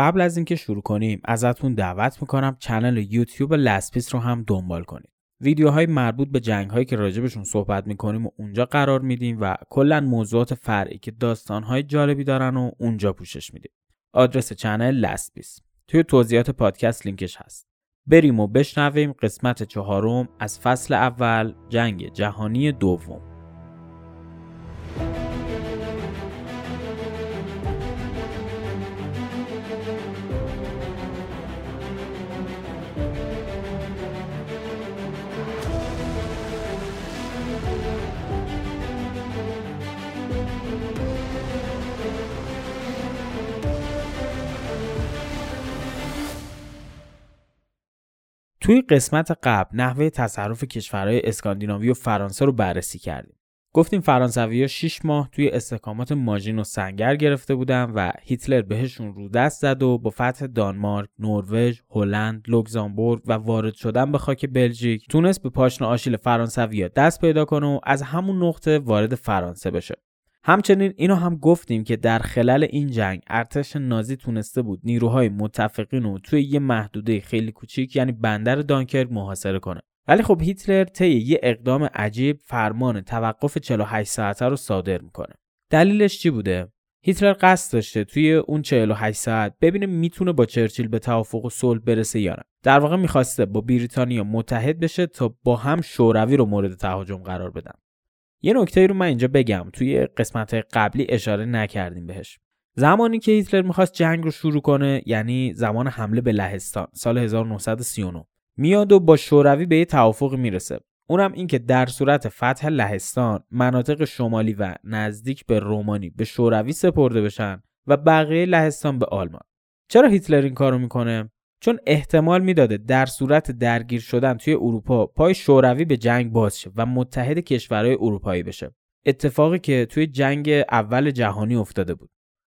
قبل از اینکه شروع کنیم ازتون دعوت می‌کنم کانال یوتیوب لسپیس رو هم دنبال کنید. ویدیوهای مربوط به جنگ هایی که راجبشون صحبت می‌کنیم و اونجا قرار میدیم و کلا موضوعات فرعی که داستان های جالبی دارن و اونجا پوشش میدیم. آدرس channel لسپیس توی توضیحات پادکست لینکش هست. بریم و بشنویم قسمت چهارم از فصل اول جنگ جهانی دوم. توی قسمت قبل نحوه تصرف کشورهای اسکاندیناوی و فرانسه رو بررسی کردیم. گفتیم فرانسوی ها 6 ماه توی استحکامات ماژین و سنگر گرفته بودن و هیتلر بهشون رو دست زد و با فتح دانمارک، نروژ، هلند، لوکزامبورگ و وارد شدن به خاک بلژیک تونست به پاشن آشیل فرانسوی ها دست پیدا کنه و از همون نقطه وارد فرانسه بشه. همچنین اینو هم گفتیم که در خلال این جنگ ارتش نازی تونسته بود نیروهای متفقین رو توی یه محدوده خیلی کوچیک یعنی بندر دانکرک محاصره کنه. ولی خب هیتلر طی یه اقدام عجیب فرمان توقف 48 ساعته رو صادر می‌کنه. دلیلش چی بوده؟ هیتلر قصد داشته توی اون 48 ساعت ببینه می‌تونه با چرچیل به توافق و صلح برسه یا نه. در واقع می‌خواسته با بریتانیا متحد بشه تا با هم شوروی رو مورد تهاجم قرار بدن. یه نکته رو من اینجا بگم. توی قسمت قبلی اشاره نکردیم بهش. زمانی که هیتلر می‌خواست جنگ رو شروع کنه یعنی زمان حمله به لهستان سال 1939 میاد و با شوروی به یه توافق می‌رسه. اونم این که در صورت فتح لهستان مناطق شمالی و نزدیک به رومانی به شوروی سپرده بشن و بقیه لهستان به آلمان. چرا هیتلر این کارو می‌کنه؟ چون احتمال می‌داده در صورت درگیر شدن توی اروپا پای شوروی به جنگ باز شه و متحد کشورهای اروپایی بشه. اتفاقی که توی جنگ اول جهانی افتاده بود.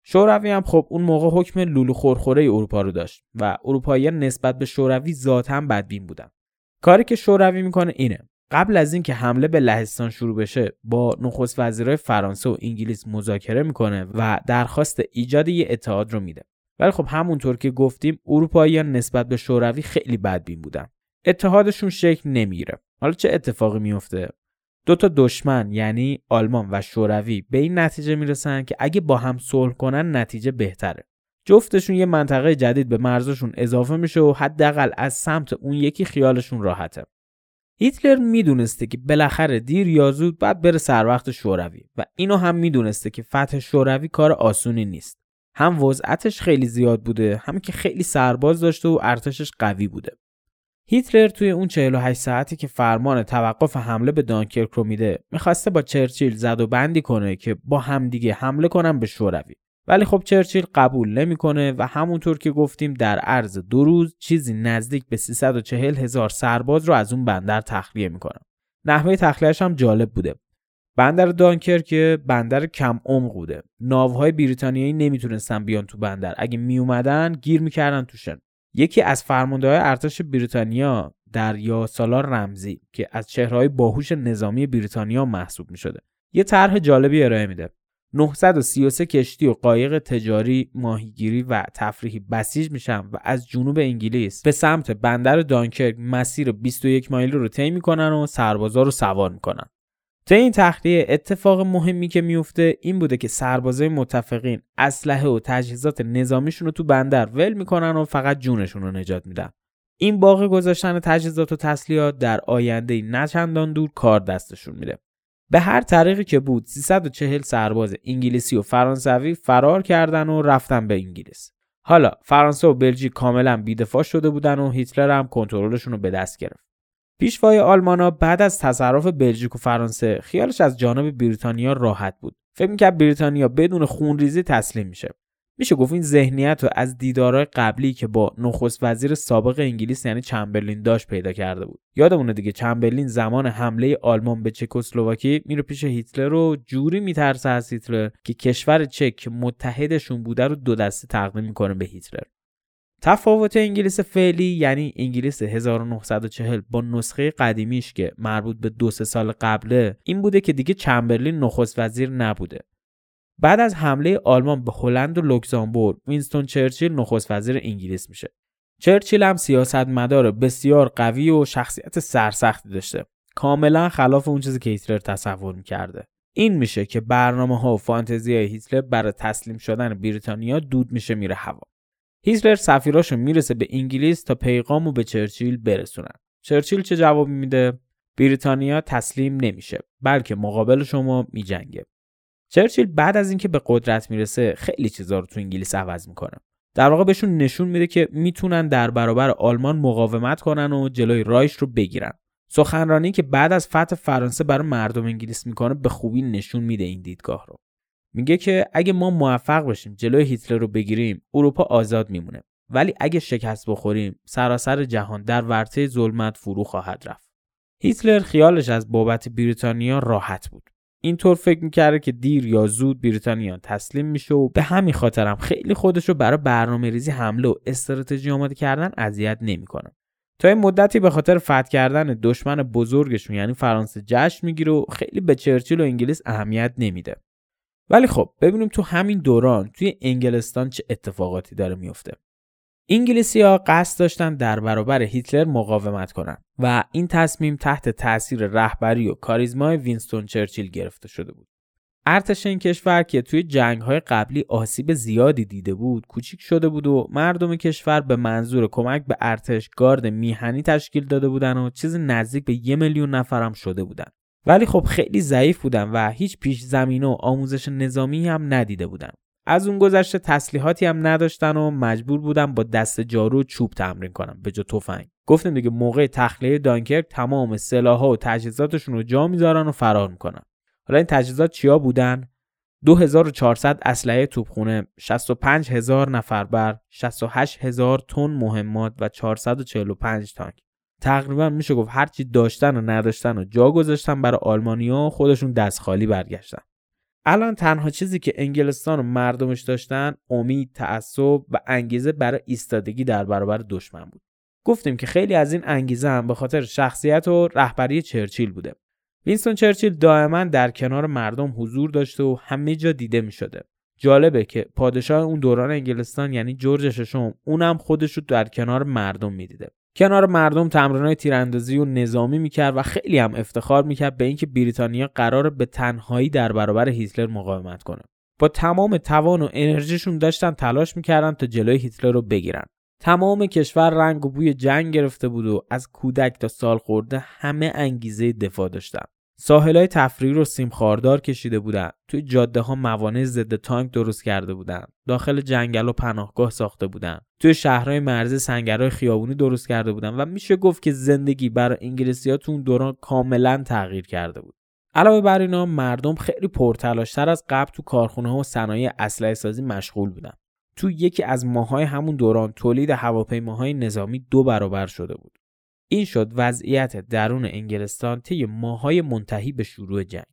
شوروی هم خب اون موقع حکم لولو خورخوره اروپا رو داشت و اروپایی نسبت به شوروی ذاتا بدبین بودن. کاری که شوروی می‌کنه اینه. قبل از اینکه حمله به لهستان شروع بشه با نخست وزیرای فرانسه و انگلیس مذاکره می‌کنه و درخواست ایجاد یه اتحاد رو میده. ولی خب همونطور که گفتیم اروپاییان نسبت به شوروی خیلی بدبین بودن. اتحادشون شکل نمی‌گیره. حالا چه اتفاقی میفته دو تا دشمن یعنی آلمان و شوروی به این نتیجه می‌رسن که اگه با هم صلح کنن نتیجه بهتره. جفتشون یه منطقه جدید به مرزشون اضافه میشه و حداقل از سمت اون یکی خیالشون راحته. هیتلر می‌دونسته که بالاخره دیر یا زود باید بره سر وقت شوروی و اینو هم می‌دونسته که فتح شوروی کار آسونی نیست. هم وضعتش خیلی زیاد بوده هم که خیلی سرباز داشته و ارتشش قوی بوده. هیتلر توی اون 48 ساعتی که فرمان توقف حمله به دانکرک رو میده می‌خواسته با چرچیل زد و بندی کنه که با همدیگه حمله کنن به شوروی. ولی خب چرچیل قبول نمی‌کنه و همونطور که گفتیم در عرض دو روز چیزی نزدیک به 340 هزار سرباز رو از اون بندر تخلیه می‌کنه. نحوه تخلیهش هم جالب بوده. بندر دانکرک بندر کم عمق بوده. ناوهای بریتانیایی نمی‌تونستن بیان تو بندر. اگه میومدن گیر می‌کردن توشن یکی از فرماندههای ارتش بریتانیا دریا سالار رمزی که از چهرهای باهوش نظامی بریتانیا محسوب می‌شده. یه طرح جالبی ارائه میده. 933 کشتی و قایق تجاری، ماهیگیری و تفریحی بسیج میشن و از جنوب انگلیس به سمت بندر دانکرک مسیر 21 مایلی رو طی می‌کنن و سربازا رو سوار می‌کنن. تا این تخلیه اتفاق مهمی که میفته این بوده که سربازای متفقین اسلحه و تجهیزات نظامیشون رو تو بندر ول می‌کنن و فقط جونشون رو نجات میدن. این باقی گذاشتن تجهیزات و تسلیحات در آینده نه چندان دور کار دستشون میده. به هر طریقی که بود 340 سرباز انگلیسی و فرانسوی فرار کردن و رفتن به انگلیس. حالا فرانسه و بلژیک کاملا بیدفاع شده بودن و هیتلر هم کنترلشون رو به دست گرفت. پیشوای آلمانا بعد از تصرف بلژیک و فرانسه خیالش از جانب بریتانیا راحت بود. فکر می‌کرد بریتانیا بدون خونریزی تسلیم میشه. میشه گفت این ذهنیت رو از دیدارهای قبلی که با نخست وزیر سابق انگلیس یعنی چمبرلین داشت پیدا کرده بود. یادمونه دیگه چمبرلین زمان حمله آلمان به چکسلواکی میره پیش هیتلر رو جوری میترسه از هیتلر که کشور چک متحدشون بوده رو دو دسته تقدیم می‌کنه به هیتلر. تفاوت انگلیس فعلی یعنی انگلیس 1940 با نسخه قدیمیش که مربوط به دو سه سال قبله این بوده که دیگه چمبرلین نخست وزیر نبوده. بعد از حمله آلمان به هلند و لوکزامبورگ وینستون چرچیل نخست وزیر انگلیس میشه. چرچیل هم سیاستمدار بسیار قوی و شخصیت سرسختی داشته. کاملا خلاف اون چیزی که هیتلر تصور می‌کرده. این میشه که برنامه ها و فانتزی هیتلر برای تسلیم شدن بریتانیا دود میشه میره هوا. هیتلر سفیراشو می‌رسه به انگلیس تا پیغامو به چرچیل برسونن. چرچیل چه جوابی میده؟ بریتانیا تسلیم نمیشه بلکه مقابل شما میجنگه. چرچیل بعد از اینکه به قدرت می‌رسه خیلی چیزا رو تو انگلیس عوض می‌کنه. در واقع بهشون نشون میده که می‌تونن در برابر آلمان مقاومت کنن و جلوی رایش رو بگیرن. سخنرانی که بعد از فتح فرانسه برای مردم انگلیس می‌کنه به خوبی نشون میده این دیدگاه رو. میگه که اگه ما موفق باشیم جلوی هیتلر رو بگیریم اروپا آزاد میمونه. ولی اگه شکست بخوریم سراسر جهان در ورطه ظلمت فرو خواهد رفت. هیتلر خیالش از بابت بریتانیا راحت بود. اینطور فکر می‌کرده که دیر یا زود بریتانیا تسلیم میشه و به همین خاطرم خیلی خودش رو برای برنامه ریزی حمله و استراتژی آماده کردن اذیت نمی‌کنه. تا این مدتی به خاطر فتح کردن دشمن بزرگشون یعنی فرانسه جشن می‌گیره و خیلی به چرچیل و انگلیس اهمیت نمیده. ولی خب ببینیم تو همین دوران توی انگلستان چه اتفاقاتی داره میفته انگلیسی ها قصد داشتن در برابر هیتلر مقاومت کنند و این تصمیم تحت تاثیر رهبری و کاریزمای وینستون چرچیل گرفته شده بود. ارتش این کشور که توی جنگ های قبلی آسیب زیادی دیده بود کوچیک شده بود و مردم کشور به منظور کمک به ارتش گارد میهنی تشکیل داده بودن و چیز نزدیک به یه میلیون نفرم شده بودن ولی خب خیلی ضعیف بودن و هیچ پیش زمینه و آموزش نظامی هم ندیده بودن از اون گذشته تسلیحاتی هم نداشتن و مجبور بودن با دست جارو و چوب تمرین کنن به جا تفنگ. گفتیم دیگه موقع تخلیه دانکرک تمام سلاحها و تجهیزاتشون رو جا می‌ذارن و فرار می‌کنن. حالا این تجهیزات چیا بودن؟ 2400 اسلحه توپخونه 65000 نفر بر 68000 تن مهمات و 445 تانک. تقریبا میشه گفت هرچی داشتن و نداشتن و جا گذاشتن برای آلمانیا خودشون دست خالی برگشتن الان تنها چیزی که انگلستان و مردمش داشتن امید، تعصب و انگیزه برای ایستادگی در برابر دشمن بود. گفتیم که خیلی از این انگیزه هم به خاطر شخصیت و رهبری چرچیل بوده. وینستون چرچیل دائما در کنار مردم حضور داشته و همه جا دیده می شده. جالبه که پادشاه اون دوران انگلستان یعنی جورج ششم اونم خودش رو در کنار مردم می‌دیده. کنار مردم تمرینات تیراندازی و نظامی می‌کرد و خیلی هم افتخار می‌کرد به اینکه بریتانیا قرار به تنهایی در برابر هیتلر مقاومت کنه. با تمام توان و انرژیشون داشتن تلاش می‌کردن تا جلوی هیتلر رو بگیرن. تمام کشور رنگ و بوی جنگ گرفته بود و از کودک تا سال خورده همه انگیزه دفاع داشتن. ساحل های تفریح رو سیم خاردار کشیده بودن. توی جاده ها موانع ضد تانک درست کرده بودن. داخل جنگل و پناهگاه ساخته بودن. توی شهرهای مرزی سنگرهای خیابونی درست کرده بودن و میشه گفت که زندگی برای انگلیسی ها تو اون دوران کاملا تغییر کرده بود. علاوه بر اینا مردم خیلی پرتلاشتر از قبل تو کارخونه ها و صنایع اسلحه سازی مشغول بودن. تو یکی از ماهای همون دوران تولید هواپیماهای نظامی دو برابر شده بود. این شد وضعیت درون انگلستان طی ماهای منتهی به شروع جنگ.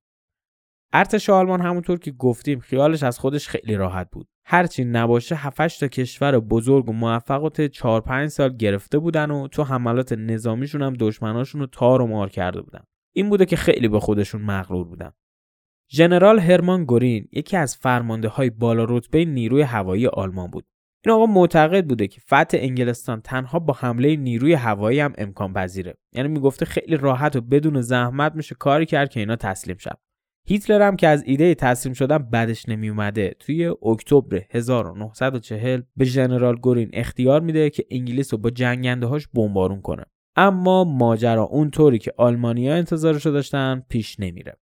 ارتش آلمان همونطور که گفتیم خیالش از خودش خیلی راحت بود. هرچی نباشه 7 تا کشور بزرگ و موفقات 4 5 سال گرفته بودن و تو حملات نظامیشون هم دشمناشون رو تار و مار کرده بودن. این بوده که خیلی به خودشون مغرور بودن. ژنرال هرمان گورین یکی از فرمانده های بالا رتبه نیروی هوایی آلمان بود این آقا معتقد بوده که فتح انگلستان تنها با حمله نیروی هوایی هم امکان پذیره. یعنی می‌گفته خیلی راحت و بدون زحمت میشه کاری کرد که اینا تسلیم شن. هیتلر هم که از ایده تسلیم شدن بعدش نمی اومده توی اکتبر 1940 به ژنرال گورین اختیار میده که انگلیس رو با جنگنده هاش بمبارون کنه. اما ماجرا اونطوری که آلمانیا انتظارش داشتن پیش نمیره.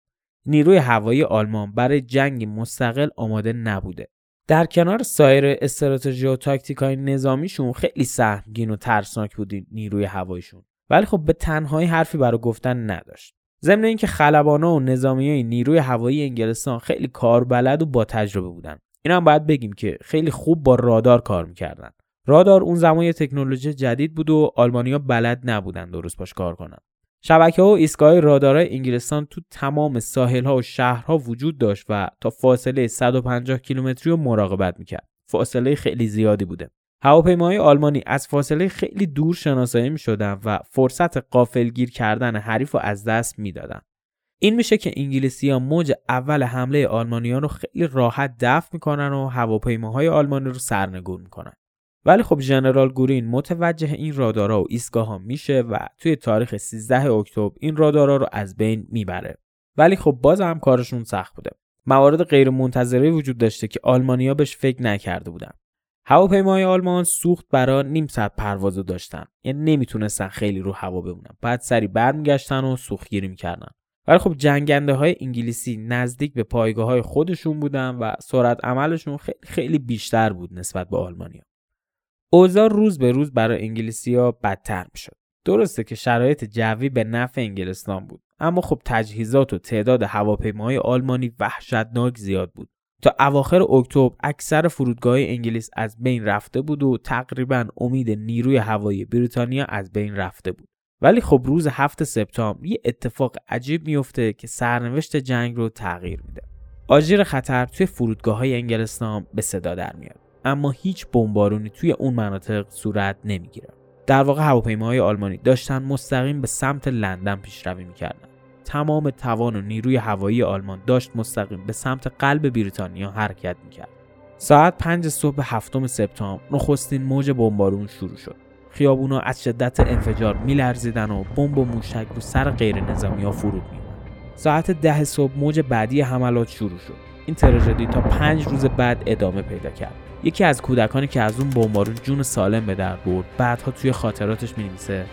نیروی هوایی آلمان برای جنگ مستقل آماده نبوده. در کنار سایر استراتژی و تاکتیک های نظامیشون خیلی سهمگین و ترسناک بود نیروی هوایشون ولی خب به تنهایی حرفی برای گفتن نداشت. ضمن اینکه خلبانا و نظامی های نیروی هوایی انگلستان خیلی کاربلد و با تجربه بودن. این هم باید بگیم که خیلی خوب با رادار کار می‌کردن. رادار اون زمان یه تکنولوژی جدید بود و آلمانیا بلد نبودن درست باش کار کنن. شبکه ها و ایستگاه رادارهای انگلستان تو تمام ساحل ها و شهرها وجود داشت و تا فاصله 150 کیلومتری رو مراقبت می‌کرد. فاصله خیلی زیادی بوده. هواپیماهای آلمانی از فاصله خیلی دور شناسایی می و فرصت قافلگیر کردن حریف رو از دست می‌دادن. این میشه که انگلیسی ها موج اول حمله آلمانیان رو خیلی راحت دفع می‌کنن و هواپیماهای آلمانی رو سرنگون می‌کنن ولی خب ژنرال گورین متوجه این رادارها و ایستگاه ها میشه و توی تاریخ 13 اکتبر این رادارها رو از بین می‌بره. ولی خب باز هم کارشون سخت بوده. موارد غیر منتظره وجود داشته که آلمانیا بهش فکر نکرده بودن. هواپیماهای آلمان سوخت برا نیم ساعت پروازو داشتن. یعنی نمی‌تونستن خیلی رو هوا بمونن. بعد سری برمیگشتن و سوختگیری می‌کردن. ولی خب جنگنده های انگلیسی نزدیک به پایگاه های خودشون بودن و سرعت عملشون خیلی, خیلی بیشتر بود نسبت به آلمانیا. اوضاع روز به روز برای انگلیسی ها بدتر می‌شد. درسته که شرایط جوی به نفع انگلستان بود اما خب تجهیزات و تعداد هواپیماهای آلمانی وحشتناک زیاد بود. تا اواخر اکتبر اکثر فرودگاه انگلیس از بین رفته بود و تقریبا امید نیروی هوایی بریتانیا از بین رفته بود. ولی خب روز هفت سپتامبر یه اتفاق عجیب میفته که سرنوشت جنگ رو تغییر میده. آژیر خطر توی فرودگاه های انگلستان به صدا در میاد. اما هیچ بمبارونی توی اون مناطق صورت نمی‌گیره. در واقع هواپیماهای آلمانی داشتن مستقیم به سمت لندن پیشروی می‌کردن. تمام توان و نیروی هوایی آلمان داشت مستقیم به سمت قلب بریتانیا حرکت می‌کرد. ساعت پنج صبح هفتم سپتامبر نخستین موج بمبارون شروع شد. خیابونا از شدت انفجار میلرزیدن و بمب و موشک رو سر غیر نظامی ها فرود میومد ساعت ده صبح موج بعدی حملات شروع شد. این تراژدی تا پنج روز بعد ادامه پیدا کرد. یکی از کودکانی که از اون بمبارون جون سالم به در برد بعدها توی خاطراتش می‌نویسه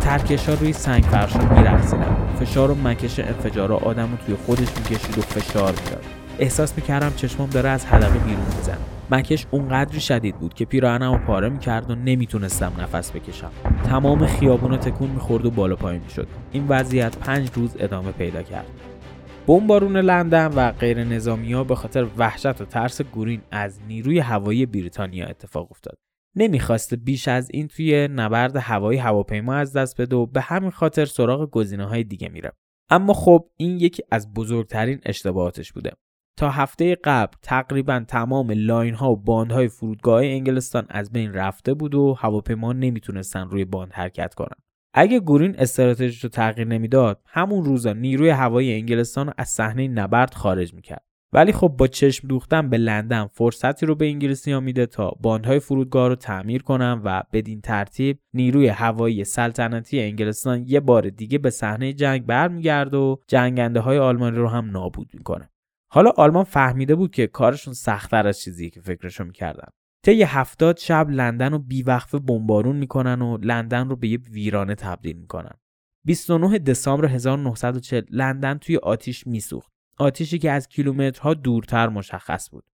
ترکش ها روی سنگ فرشا میرقصیدن. فشار و مکش انفجارا آدم رو توی خودش می‌کشید و فشار می‌داد. احساس می‌کردم چشمام داره از حلقه بیرون می‌زنه. مکش اونقدری شدید بود که پیراهنمو پاره می‌کرد و نمی‌تونستم نفس بکشم. تمام خیابونا تکون می‌خورد و بالا پایین می‌شد. این وضعیت پنج روز ادامه پیدا کرد. بمبارون لندن و غیر نظامی ها به خاطر وحشت و ترس گورین از نیروی هوایی بریتانیا اتفاق افتاد. نمی‌خواست بیش از این توی نبرد هوایی هواپیما از دست بده و به همین خاطر سراغ گزینه های دیگه میره. اما خب این یکی از بزرگترین اشتباهاتش بوده. تا هفته قبل تقریبا تمام line ها و باند های فرودگاه انگلستان از بین رفته بود و هواپیما نمی‌تونستن روی باند حرکت کنن. اگه گورینگ استراتژیش رو تغییر نمی‌داد همون روزا نیروی هوایی انگلستان رو از صحنه نبرد خارج می‌کرد. ولی خب با چشم دوختن به لندن فرصتی رو به انگلیسی ها میده تا باندهای فرودگاه رو تعمیر کنن و بدین ترتیب نیروی هوایی سلطنتی انگلستان یه بار دیگه به صحنه جنگ برمیگرده و جنگنده های آلمانی رو هم نابود می‌کنه. حالا آلمان فهمیده بود که کارشون سختتر از چیزی که فکرشو می‌کردن. طی هفتاد شب لندن رو بیوقفه بمبارون می‌کنن و لندن رو به یه ویرانه تبدیل می‌کنن. 29 دسامبر 1940 لندن توی آتیش میسوخت. آتیشی که از کیلومترها دورتر مشخص بود.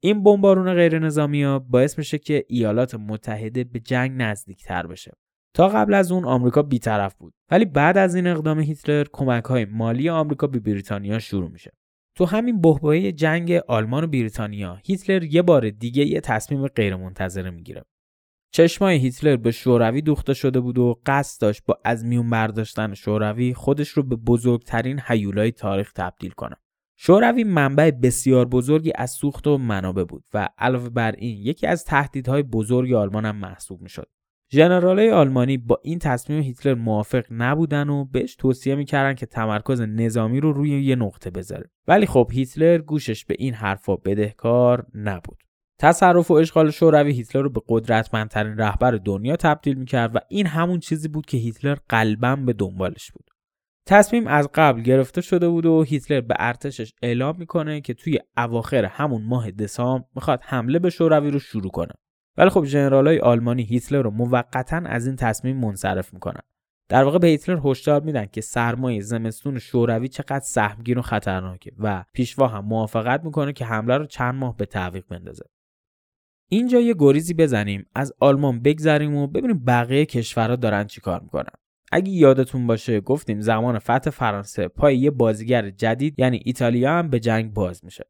این بمبارون غیر نظامی ها باعث میشه که ایالات متحده به جنگ نزدیکتر بشه. تا قبل از اون آمریکا بیطرف بود. ولی بعد از این اقدام هیتلر کمک های مالی آمریکا به بریتانیا شروع میشه. تو همین بحبوحه جنگ آلمان و بریتانیا هیتلر یه بار دیگه یه تصمیم غیرمنتظره می‌گیره چشمای هیتلر به شوروی دوخته شده بود و قصد داشت با از میون برداشتن شوروی خودش رو به بزرگترین حیولای تاریخ تبدیل کنه. شوروی منبع بسیار بزرگی از سوخت و منابع بود و علاوه بر این یکی از تهدیدهای بزرگ آلمان هم محسوب می‌شد. ژنرالای آلمانی با این تصمیم هیتلر موافق نبودن و بهش توصیه می‌کردن که تمرکز نظامی رو روی یه نقطه بذاره. ولی خب هیتلر گوشش به این حرفا بدهکار نبود. تصرف و اشغال شوروی هیتلر رو به قدرتمندترین رهبر دنیا تبدیل می‌کرد و این همون چیزی بود که هیتلر قلبا به دنبالش بود. تصمیم از قبل گرفته شده بود و هیتلر به ارتشش اعلام می‌کنه که توی اواخر همون ماه دسامبر می‌خواد حمله به شوروی رو شروع کنه. ولی خب ژنرالای آلمانی هیتلر رو موقتا از این تصمیم منصرف می‌کنن. در واقع به هیتلر هشدار میدن که سرمایه زمستون شوروی چقدر سهمگین و خطرناکه و پیشوا هم موافقت می‌کنه که حمله رو چند ماه به تعویق بندازه. اینجا یه گریزی بزنیم از آلمان بگذریم و ببینیم بقیه کشورها دارن چیکار می‌کنن. اگه یادتون باشه گفتیم زمان فتح فرانسه پای یه بازیگر جدید یعنی ایتالیا هم به جنگ باز میشه.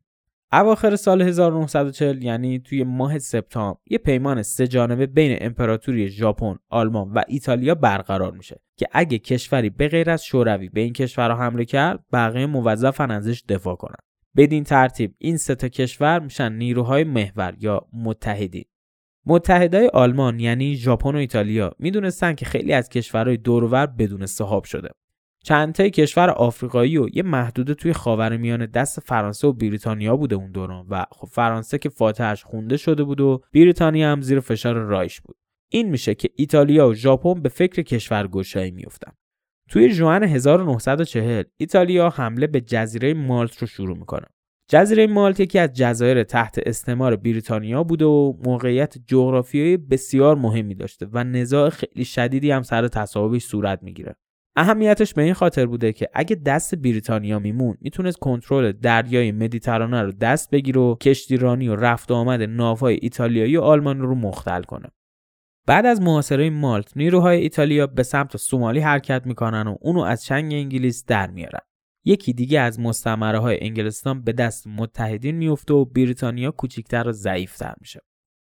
اواخر سال 1940 یعنی توی ماه سپتامبر یه پیمان سه جانبه بین امپراتوری ژاپن، آلمان و ایتالیا برقرار میشه که اگه کشوری به غیر از شوروی به این کشورها حمله کرد بقیه موظفن ازش دفاع کنن. بدین ترتیب این سه تا کشور میشن نیروهای محور یا متحدین. متحدای آلمان یعنی ژاپن و ایتالیا می‌دونستن که خیلی از کشورهای دورور بدون صحاب شده. چند تای کشور آفریقایی و یه محدوده توی خاورمیانه دست فرانسه و بریتانیا بوده اون دوران و خب فرانسه که فاتحش خونده شده بود و بریتانیا هم زیر فشار رایش بود. این میشه که ایتالیا و ژاپن به فکر کشور گشایی میفتن توی ژوئن 1940 ایتالیا حمله به جزیره مالت رو شروع می‌کنه. جزیره مالت یکی از جزایر تحت استعمار بریتانیا بوده و موقعیت جغرافیایی بسیار مهمی داشته و نزاع خیلی شدیدی هم سر تصاحبش صورت می‌گیره. اهمیتش به این خاطر بوده که اگه دست بریتانیا میمون می‌تونست کنترل دریای مدیترانه رو دست بگیره و کشتیرانی و رفت و آمد ناوهای ایتالیایی و آلمان رو مختل کنه. بعد از محاصره مالت نیروهای ایتالیا به سمت سومالی حرکت می‌کنن و اونو از چنگ انگلیس در میارن. یکی دیگه از مستعمره های انگلستان به دست متحدین میفته و بریتانیا کوچیکتر و ضعیفتر میشه.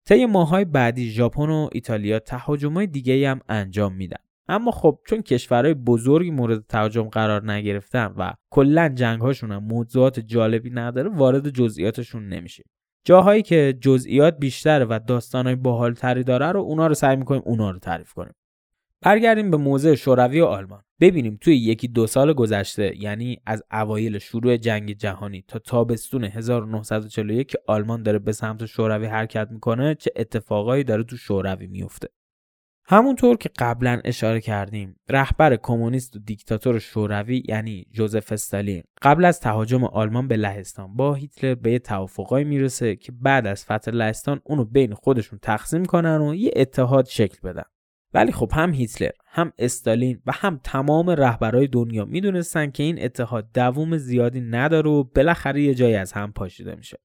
طی ماهای بعدی ژاپن و ایتالیا تهاجمای دیگه هم انجام میدن. اما خب چون کشورهای بزرگی مورد تهاجم قرار نگرفتن و کلا جنگهاشون هم موضوعات جالبی نداره وارد جزئیاتشون نمیشیم. جاهایی که جزئیات بیشتره و داستانهای باحالتری داره رو اونا رو سعی می‌کنیم اونا رو تعریف کنیم. برگردیم به موضع شوروی و آلمان. ببینیم توی یکی دو سال گذشته یعنی از اوایل شروع جنگ جهانی تا تابستون 1941 که آلمان داره به سمت شوروی حرکت می‌کنه چه اتفاقایی داره تو شوروی میفته همونطور که قبلا اشاره کردیم رهبر کمونیست و دیکتاتور شوروی یعنی جوزف استالین قبل از تهاجم آلمان به لهستان با هیتلر به یه توافقایی می‌رسه که بعد از فتح لهستان اونو بین خودشون تقسیم کنن و یه اتحاد شکل بدن. ولی خب هم هیتلر هم استالین و هم تمام رهبرای دنیا می‌دونستن که این اتحاد دووم زیادی نداره و بالاخره یه جایی از هم پاشیده میشه.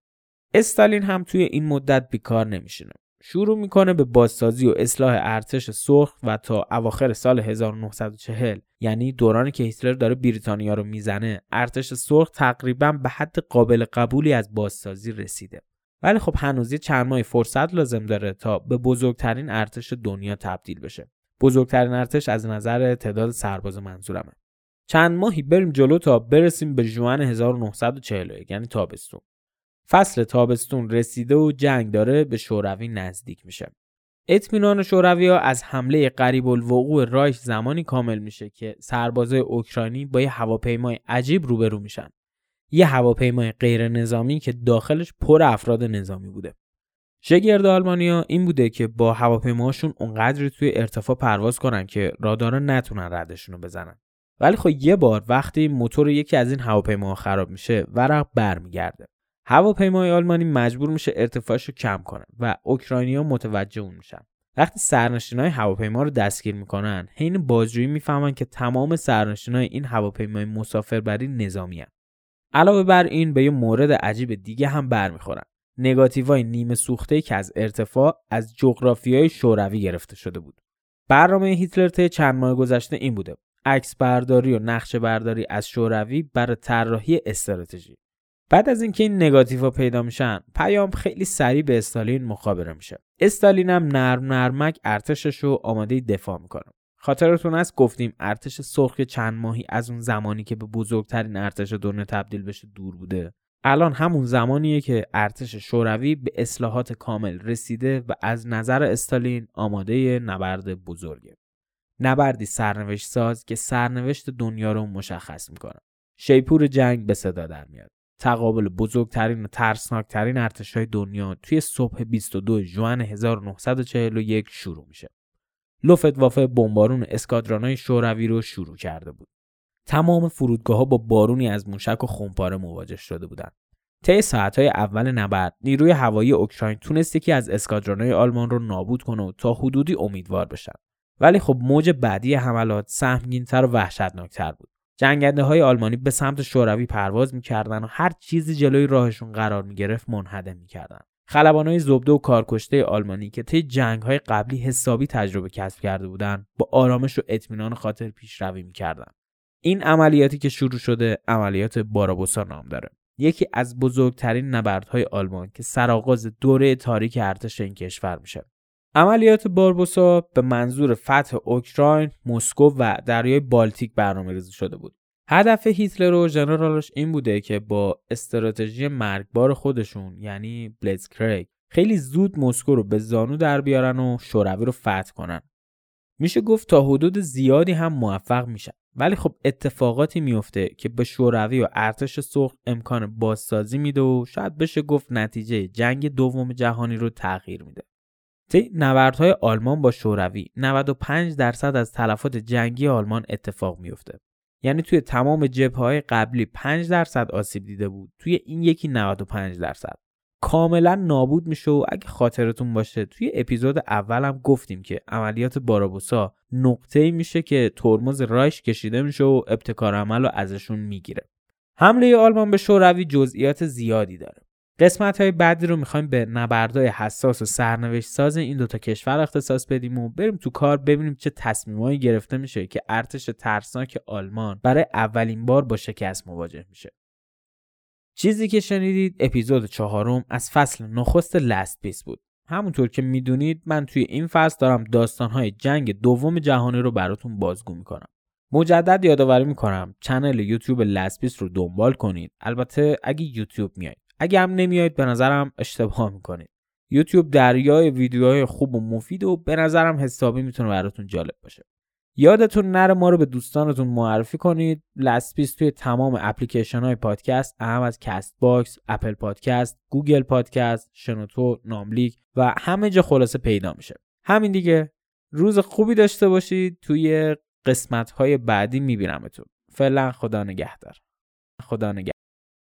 استالین هم توی این مدت بیکار نمیشینه. شروع می‌کنه به بازسازی و اصلاح ارتش سرخ و تا اواخر سال 1940 یعنی دورانی که هیتلر داره بریتانیا رو می‌زنه ارتش سرخ تقریبا به حد قابل قبولی از بازسازی رسیده. ولی خب هنوز یه چند ماه فرصت لازم داره تا به بزرگترین ارتش دنیا تبدیل بشه. بزرگترین ارتش از نظر تعداد سرباز منظورمه. چند ماهی بریم جلو تا برسیم به جوان 1941 یعنی تابستون. فصل تابستون رسیده و جنگ داره به شوروی نزدیک میشه. اطمینان شوروی ها از حمله قریب الوقوع رایش زمانی کامل میشه که سربازای اوکراینی با یه هواپیمای عجیب روبرو میشن. یه هواپیمای غیر نظامی که داخلش پر افراد نظامی بوده. شگرد آلمانیا این بوده که با هواپیماشون اونقدری توی ارتفاع پرواز کنن که رادارا نتونن ردشون رو بزنن. ولی خب یه بار وقتی موتور یکی از این هواپیماها خراب میشه ورق برمیگرده. هواپیمای آلمانی مجبور میشه ارتفاعش رو کم کنه و اوکراینیا متوجه اون میشن. وقتی های هواپیما رو دستگیر می‌کنن حین بازجویی می‌فهمن که تمام های این هواپیمای مسافربری نظامی هن. علاوه بر این به یه مورد عجیب دیگه هم برمیخورن. نگاتیوهای نیمه سوخته که از ارتفاع از های شوروی گرفته شده بود. برنامه هیتلر طی چند ماه گذشته این بوده عکس برداری و نقشه برداری از شوروی برای طراحی استراتژی. بعد از اینکه این نگاتیو پیدا میشن پیام خیلی سریع به استالین مخابره میشه. استالین هم نرم نرمک ارتشش رو آماده دفاع می‌کنه. خاطرتون هست؟ گفتیم ارتش سرخ چند ماهی از اون زمانی که به بزرگترین ارتش دنیا تبدیل بشه دور بوده. الان همون زمانیه که ارتش شوروی به اصلاحات کامل رسیده و از نظر استالین آماده نبرد بزرگه. نبردی سرنوشت ساز که سرنوشت دنیا رو مشخص می‌کنه. شیپور جنگ به صدا در میاد. تقابل بزرگترین و ترسناکترین ارتشهای دنیا توی صبح 22 ژوئن 1941 شروع میشه. وافه بمبارون اسکادرانای شوروی رو شروع کرده بود. تمام فرودگاه ها با بارونی از موشک و خونپاره مواجه شده بودند. طی ساعتهای اول نبرد نیروی هوایی اوکراین تونست یکی از اسکادرانای آلمان رو نابود کنه و تا حدودی امیدوار بشن. ولی خب موج بعدی حملات سهمگینتر و وحشتناکتر بود. جنگنده های آلمانی به سمت شوروی پرواز می‌کردن و هر چیزی جلوی راهشون قرار می‌گرفت منهدم می‌کردن. خلبان های زبده و کارکشته آلمانی که طی جنگ های قبلی حسابی تجربه کسب کرده بودند با آرامش و اطمینان خاطر پیشروی می‌کردند این عملیاتی که شروع شده عملیات بارابوسا نام داره. یکی از بزرگترین نبردهای آلمان که سرآغاز دوره تاریک ارتش این کشور میشه. عملیات باربوسا به منظور فتح اوکراین، مسکو و دریای بالتیک برنامه ریزی شده بود. هدف هیتلر و ژنرالش این بوده که با استراتژی مرگبار خودشون یعنی بلیتزکریگ خیلی زود مسکو رو به زانو در بیارن و شوروی رو فتح کنن. میشه گفت تا حدود زیادی هم موفق میشن ولی خب اتفاقاتی میفته که به شوروی و ارتش سرخ امکان بازسازی میده و شاید بشه گفت نتیجه جنگ دوم جهانی رو تغییر میده. طی نبردهای آلمان با شوروی. 95 درصد از تلفات جنگی آلمان اتفاق میفته. یعنی توی تمام جبهه های قبلی 5 درصد آسیب دیده بود. توی این یکی 95 درصد. کاملا نابود میشه و اگه خاطرتون باشه توی اپیزود اولم گفتیم که عملیات بارابوسا نقطه ای میشه که ترمز رایش کشیده میشه و ابتکار عمل ازشون می‌گیره. حمله آلمان به شوروی جزئیات زیادی داره. قسمت های بعدی رو می‌خوایم به نبردهای حساس و سرنوشت ساز این دوتا کشور اختصاص بدیم و بریم تو کار ببینیم چه تصمیمایی گرفته میشه که ارتش ترسناک آلمان برای اولین بار با شکست مواجه میشه. چیزی که شنیدید اپیزود چهارم از فصل نخست لست پیس بود. همونطور که می‌دونید من توی این فصل دارم داستانهای جنگ دوم جهانی رو براتون بازگو می‌کنم. مجدد یادآوری می‌کنم channel یوتیوب لسپیس رو دنبال کنید. البته اگه یوتیوب میایید اگه هم نمیایید به نظرم اشتباه می‌کنید. یوتیوب دریای ویدیوهای خوب و مفید و به نظرم حسابی می‌تونه براتون جالب باشه. یادتون نره ما رو به دوستانتون معرفی کنید. لسپیس توی تمام اپلیکیشن های پادکست اعم از کست باکس، اپل پادکست، گوگل پادکست، شنوتو، ناملیک و همه جا خلاصه پیدا میشه. همین دیگه. روز خوبی داشته باشید. توی قسمت های بعدی میبینمتون. فعلا خدا نگهدار. خدا نگهدار